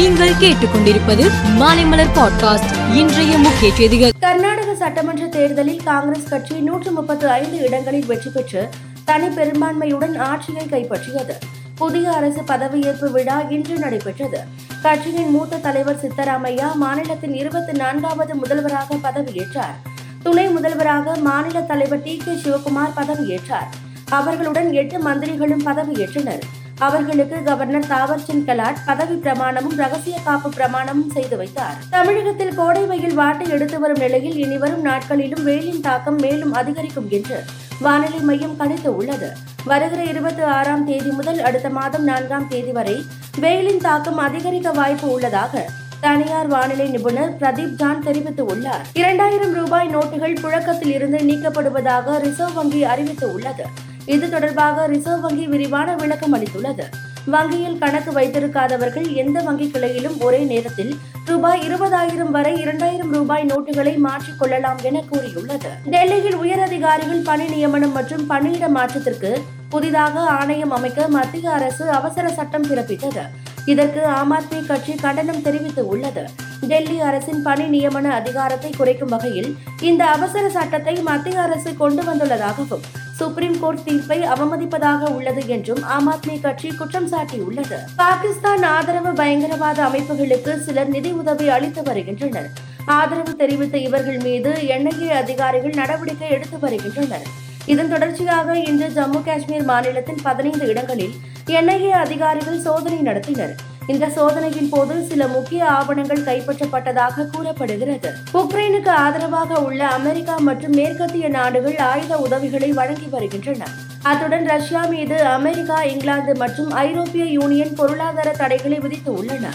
நீங்கள் கேட்டுக்கொண்டிருப்பது மாலைமலர் பாட்காஸ்ட். இன்றைய முக்கிய செய்திகள். கர்நாடக சட்டமன்ற தேர்தலில் காங்கிரஸ் கட்சி நூற்று முப்பத்து ஐந்து இடங்களில் வெற்றி பெற்று தனி பெரும்பான்மையுடன் ஆட்சியை கைப்பற்றியது. புதிய அரசு பதவியேற்பு விழா இன்று நடைபெற்றது. கட்சியின் மூத்த தலைவர் சித்தராமையா மாநிலத்தின் இருபத்தி நான்காவது முதல்வராக பதவியேற்றார். துணை முதல்வராக மாநில தலைவர் டி கே சிவகுமார் பதவியேற்றார். அவர்களுடன் எட்டு மந்திரிகளும் பதவியேற்றனர். அவர்களுக்கு கவர்னர் தாவர்சந்த் கெலாட் பதவி பிரமாணமும் ரகசிய காப்பு பிரமாணமும் செய்து வைத்தார். தமிழகத்தில் கோடை வெயில் வாட்டை எடுத்து வரும் நிலையில் இனி வரும் நாட்களிலும் வெயிலின் தாக்கம் மேலும் அதிகரிக்கும் என்று வானிலை மையம் கணித்து உள்ளது. வருகிற இருபத்தி ஆறாம் தேதி முதல் அடுத்த மாதம் நான்காம் தேதி வரை வெயிலின் தாக்கம் அதிகரிக்க வாய்ப்பு உள்ளதாக தனியார் வானிலை நிபுணர் பிரதீப் ஜான் தெரிவித்து உள்ளார் இரண்டாயிரம் ரூபாய் நோட்டுகள் புழக்கத்தில் இருந்து நீக்கப்படுவதாக ரிசர்வ் வங்கி அறிவித்து உள்ளது இது தொடர்பாக ரிசர்வ் வங்கி விரிவான விளக்கம் அளித்துள்ளது. வங்கியில் கணக்கு வைத்திருக்காதவர்கள் எந்த வங்கி கிளையிலும் ஒரே நேரத்தில் ரூபாய் இருபதாயிரம் வரை இரண்டாயிரம் ரூபாய் நோட்டுகளை மாற்றிக் கொள்ளலாம் என கூறியுள்ளது. டெல்லியில் உயரதிகாரிகள் பணி நியமனம் மற்றும் பணியிட மாற்றத்திற்கு புதிதாக ஆணையம் அமைக்க மத்திய அரசு அவசர சட்டம் பிறப்பித்தது. இதற்கு ஆம் ஆத்மி கட்சி கண்டனம் தெரிவித்து உள்ளது. டெல்லி அரசின் பணி நியமன அதிகாரத்தை குறைக்கும் வகையில் இந்த அவசர சட்டத்தை மத்திய அரசு கொண்டு வந்துள்ளதாகவும் சுப்ரீம் கோர்ட் தீர்ப்பை அவமதிப்பதாக உள்ளது என்றும் ஆம் ஆத்மி கட்சி குற்றம் சாட்டியுள்ளது. பாகிஸ்தான் ஆதரவு பயங்கரவாத அமைப்புகளுக்கு சிலர் நிதி உதவி அளித்து வருகின்றனர். ஆதரவு தெரிவித்த இவர்கள் மீது என்ஐஏ அதிகாரிகள் நடவடிக்கை எடுத்து வருகின்றனர். இதன் தொடர்ச்சியாக இன்று ஜம்மு காஷ்மீர் மாநிலத்தில் பதினைந்து இடங்களில் என்ஐஏ அதிகாரிகள் சோதனை நடத்தினர். இந்த சோதனையின் போது சில முக்கிய ஆவணங்கள் கைப்பற்றப்பட்டதாக கூறப்படுகிறது. உக்ரைனுக்கு ஆதரவாக உள்ள அமெரிக்கா மற்றும் மேற்கத்திய நாடுகள் ஆயுத உதவிகளை வழங்கி வருகின்றன. அத்துடன் ரஷ்யா மீது அமெரிக்கா இங்கிலாந்து மற்றும் ஐரோப்பிய யூனியன் பொருளாதார தடைகளை விதித்து உள்ளன.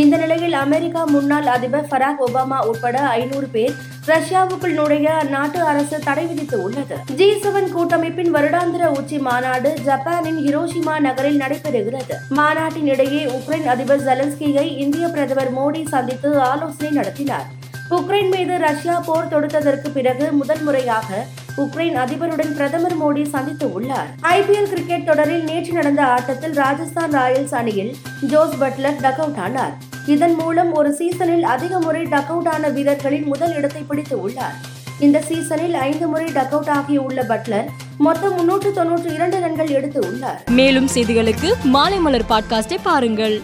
இந்த நிலையில் அமெரிக்கா முன்னாள் அதிபர் பராக் ஒபாமா உட்பட ஐநூறு பேர் ரஷ்யாவுக்குள் நுழைய அந்நாட்டு அரசு தடை விதித்து உள்ளது. ஜி செவன் கூட்டமைப்பின் வருடாந்திர உச்சி மாநாடு ஜப்பானின் ஹிரோஷிமா நகரில் நடைபெறுகிறது. மாநாட்டின் இடையே உக்ரைன் அதிபர் ஜெலன்ஸ்கியை இந்திய பிரதமர் மோடி சந்தித்து ஆலோசனை நடத்தினார். உக்ரைன் மீது ரஷ்யா போர் தொடுத்ததற்கு பிறகு முதல் முறையாக உக்ரைன் அதிபருடன் பிரதமர் மோடி சந்தித்து உள்ளார். ஐபிஎல் கிரிக்கெட் தொடரில் நேற்று நடந்த ஆட்டத்தில் ராஜஸ்தான் ராயல்ஸ் அணியில் ஜோஸ் பட்லர் டக் அவுட் ஆனார். இதன் மூலம் ஒரு சீசனில் அதிக முறை டக் அவுட் ஆன வீரர்களின் முதல் இடத்தை பிடித்து உள்ளார். இந்த சீசனில் ஐந்து முறை டக் அவுட் ஆகியுள்ள பட்லர் மொத்தம் முன்னூற்று தொன்னூற்று இரண்டு ரன்கள் எடுத்து உள்ளார். மேலும் செய்திகளுக்கு மாலை மலர் பாட்காஸ்டை பாருங்கள்.